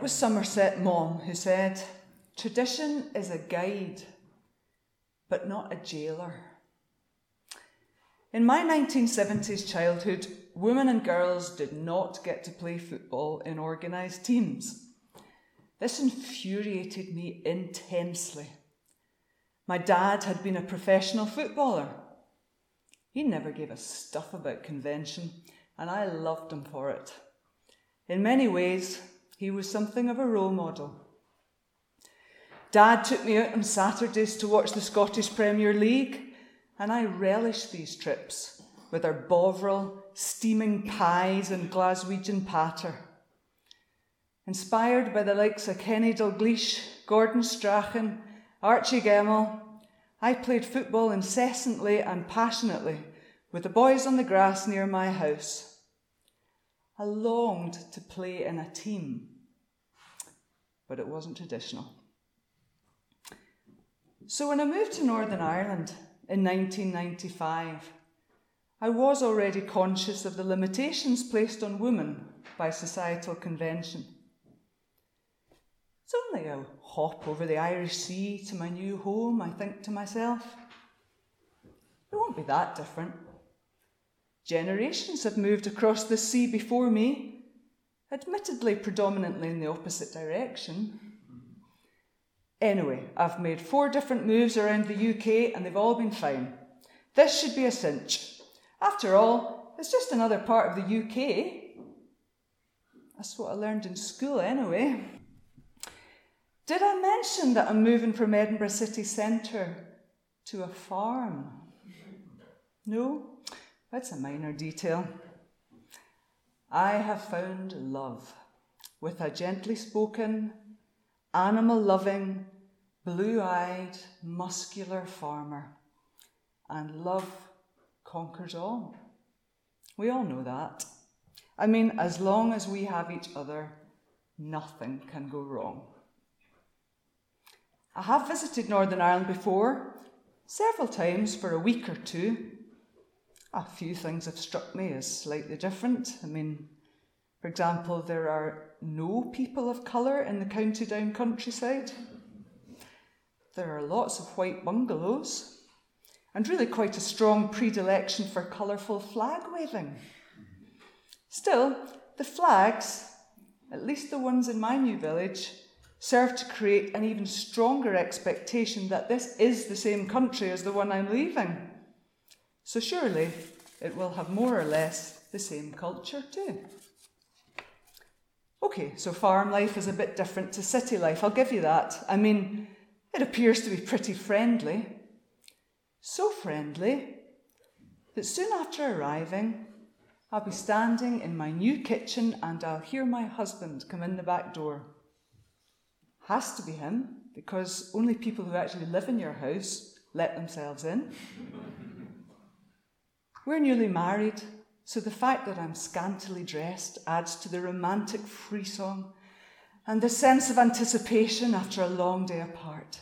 it was Somerset Maugham who said, Tradition is a guide, but not a jailer. In my 1970s childhood, women and girls did not get to play football in organised teams. This infuriated me intensely. My dad had been a professional footballer. He never gave a stuff about convention, and I loved him for it. In many ways, he was something of a role model. Dad took me out on Saturdays to watch the Scottish Premier League and I relished these trips with our Bovril, steaming pies, and Glaswegian patter. Inspired by the likes of Kenny Dalglish, Gordon Strachan, Archie Gemmill, I played football incessantly and passionately with the boys on the grass near my house. I longed to play in a team, but it wasn't traditional. So when I moved to Northern Ireland, in 1995. I was already conscious of the limitations placed on women by societal convention. It's only a hop over the Irish Sea to my new home, I think to myself. It won't be that different. Generations have moved across the sea before me, admittedly predominantly in the opposite direction. Anyway, I've made four different moves around the UK and they've all been fine. This should be a cinch. After all, it's just another part of the UK. That's what I learned in school anyway. Did I mention that I'm moving from Edinburgh city centre to a farm? No, that's a minor detail. I have found love with a gently spoken, animal loving, blue eyed, muscular farmer. And love conquers all. We all know that. I mean, as long as we have each other, nothing can go wrong. I have visited Northern Ireland before, several times for a week or two. A few things have struck me as slightly different. I mean, for example, there are no people of colour in the County Down countryside. There are lots of white bungalows, and really quite a strong predilection for colourful flag waving. Still, the flags, at least the ones in my new village, serve to create an even stronger expectation that this is the same country as the one I'm leaving. So surely it will have more or less the same culture too. Okay, so farm life is a bit different to city life, I'll give you that. I mean, it appears to be pretty friendly. So friendly that soon after arriving, I'll be standing in my new kitchen and I'll hear my husband come in the back door. Has to be him, because only people who actually live in your house let themselves in. We're newly married, so the fact that I'm scantily dressed adds to the romantic frisson and the sense of anticipation after a long day apart.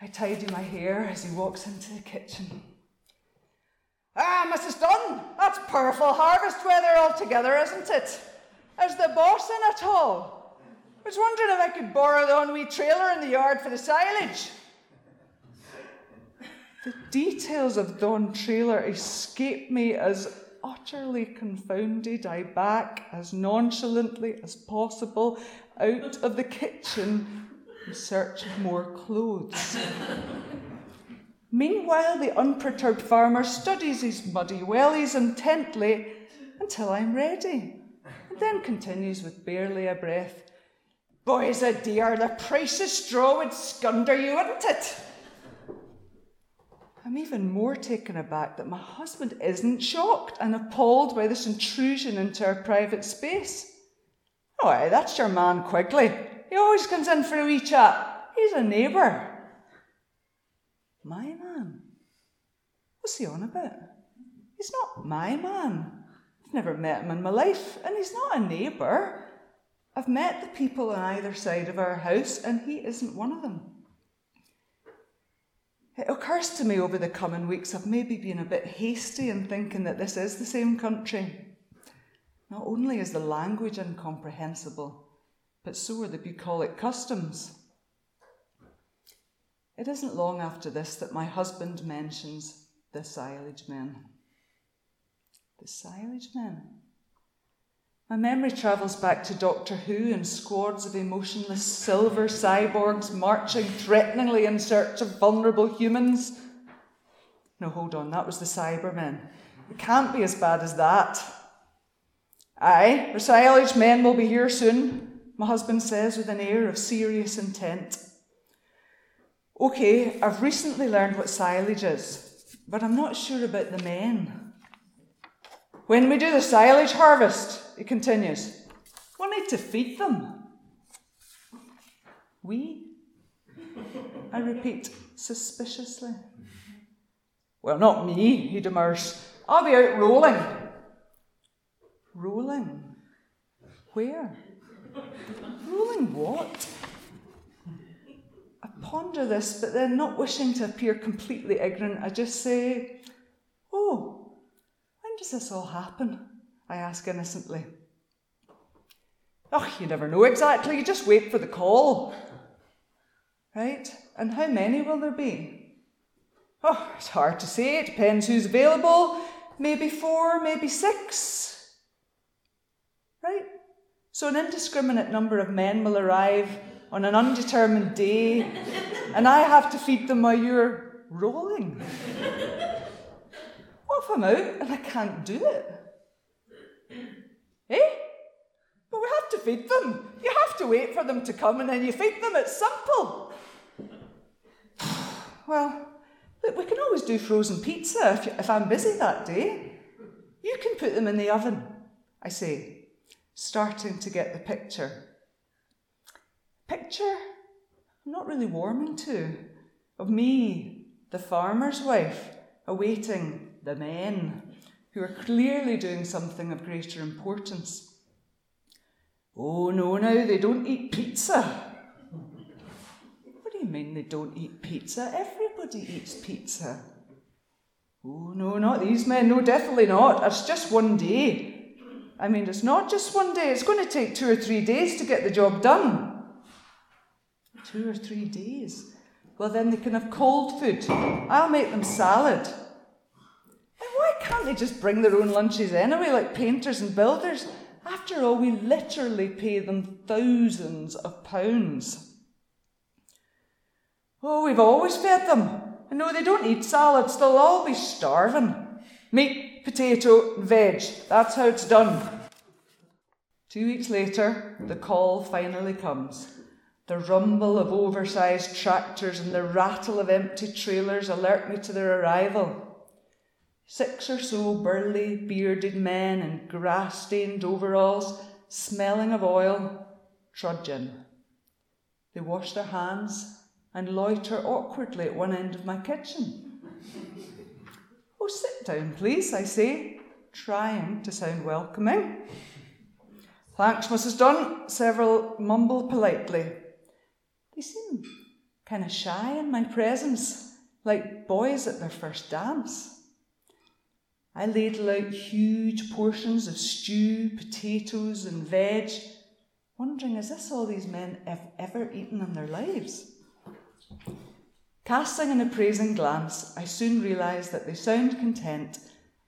I tidy my hair as he walks into the kitchen. Ah, Mrs. Dunn, that's powerful harvest weather altogether, isn't it? Is the boss in at all? I was wondering if I could borrow the one wee trailer in the yard for the silage. The details of Don Trailer escape me as utterly confounded, I back as nonchalantly as possible out of the kitchen in search of more clothes. Meanwhile, the unperturbed farmer studies his muddy wellies intently until I'm ready, and then continues with barely a breath. Boys a dear, the price of straw would scunder you, wouldn't it? I'm even more taken aback that my husband isn't shocked and appalled by this intrusion into our private space. Oh, aye, that's your man Quigley. He always comes in for a wee chat. He's a neighbour. My man? What's he on about? He's not my man. I've never met him in my life, and he's not a neighbour. I've met the people on either side of our house, and he isn't one of them. It occurs to me over the coming weeks I've maybe been a bit hasty in thinking that this is the same country. Not only is the language incomprehensible, but so are the bucolic customs. It isn't long after this that my husband mentions the silage men. The silage men. My memory travels back to Doctor Who and squads of emotionless silver cyborgs marching threateningly in search of vulnerable humans. No, hold on, that was the Cybermen. It can't be as bad as that. Aye, the silage men will be here soon, my husband says with an air of serious intent. Okay, I've recently learned what silage is, but I'm not sure about the men. When we do the silage harvest, he continues, we need to feed them. We? I repeat suspiciously. Well, not me, he demurs. I'll be out rolling. Rolling? Where? rolling what? I ponder this, but then not wishing to appear completely ignorant, I just say, does this all happen? I ask innocently. Oh, you never know exactly, you just wait for the call. Right? And how many will there be? Oh, it's hard to say, it depends who's available. Maybe four, maybe six. Right? So an indiscriminate number of men will arrive on an undetermined day, and I have to feed them while you're rolling. If I'm out and I can't do it? Eh? But we have to feed them. You have to wait for them to come and then you feed them. It's simple. well, look, we can always do frozen pizza if, you, if I'm busy that day. You can put them in the oven, I say, starting to get the picture. Picture I'm not really warming to of me, the farmer's wife, awaiting the men who are clearly doing something of greater importance. Oh, no, now they don't eat pizza. What do you mean they don't eat pizza? Everybody eats pizza. Oh, no, not these men. No, definitely not. It's just one day. I mean, it's not just one day. It's going to take two or three days to get the job done. Two or three days. Well, then they can have cold food. I'll make them salad can't they just bring their own lunches anyway, like painters and builders? After all, we literally pay them thousands of pounds. Oh, we've always fed them. And no, they don't eat salads, they'll all be starving. Meat, potato, and veg. That's how it's done. Two weeks later, the call finally comes. The rumble of oversized tractors and the rattle of empty trailers alert me to their arrival. Six or so burly, bearded men in grass stained overalls, smelling of oil, trudge in. They wash their hands and loiter awkwardly at one end of my kitchen. oh, sit down, please, I say, trying to sound welcoming. Thanks, Mrs. Dunn. Several mumble politely. They seem kind of shy in my presence, like boys at their first dance. I ladle out huge portions of stew, potatoes, and veg, wondering, is this all these men have ever eaten in their lives? Casting an appraising glance, I soon realise that they sound content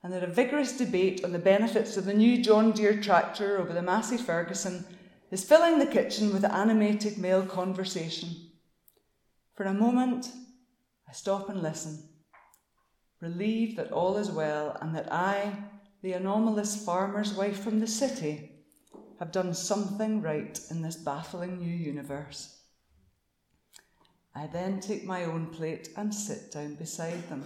and that a vigorous debate on the benefits of the new John Deere tractor over the Massey Ferguson is filling the kitchen with animated male conversation. For a moment, I stop and listen relieved that all is well and that I, the anomalous farmer's wife from the city, have done something right in this baffling new universe. I then take my own plate and sit down beside them.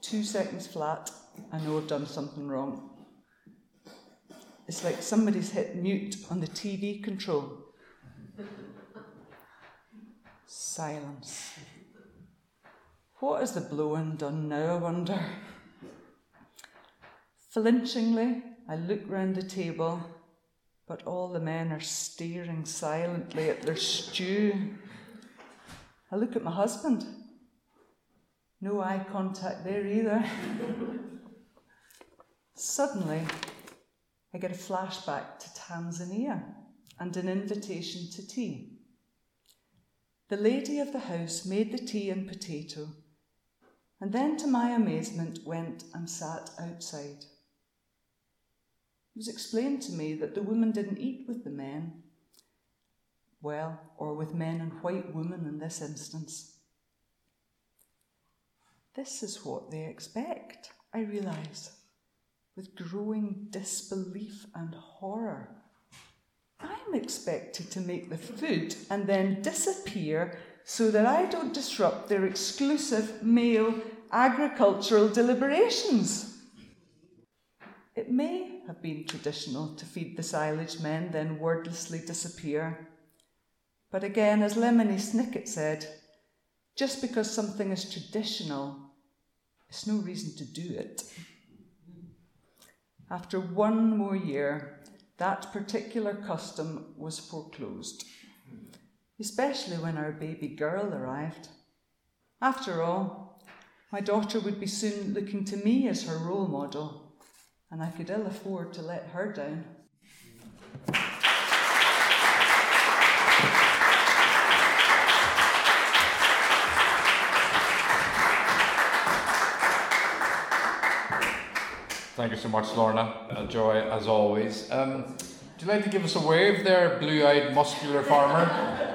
Two seconds flat, I know I've done something wrong. It's like somebody's hit mute on the TV control. Silence. What has the blowing done now, I wonder? Flinchingly, I look round the table, but all the men are staring silently at their stew. I look at my husband. No eye contact there either. Suddenly, I get a flashback to Tanzania and an invitation to tea. The lady of the house made the tea and potato, and then, to my amazement, went and sat outside. It was explained to me that the woman didn't eat with the men, well, or with men and white women in this instance. This is what they expect, I realise, with growing disbelief and horror. I'm expected to make the food and then disappear so that I don't disrupt their exclusive male agricultural deliberations. It may have been traditional to feed the silage men, then wordlessly disappear. But again, as Lemony Snicket said, just because something is traditional, it's no reason to do it. After one more year, that particular custom was foreclosed, especially when our baby girl arrived. After all, my daughter would be soon looking to me as her role model, and I could ill afford to let her down. Thank you so much, Lorna. A joy as always. Um, would you like to give us a wave there, blue eyed, muscular farmer?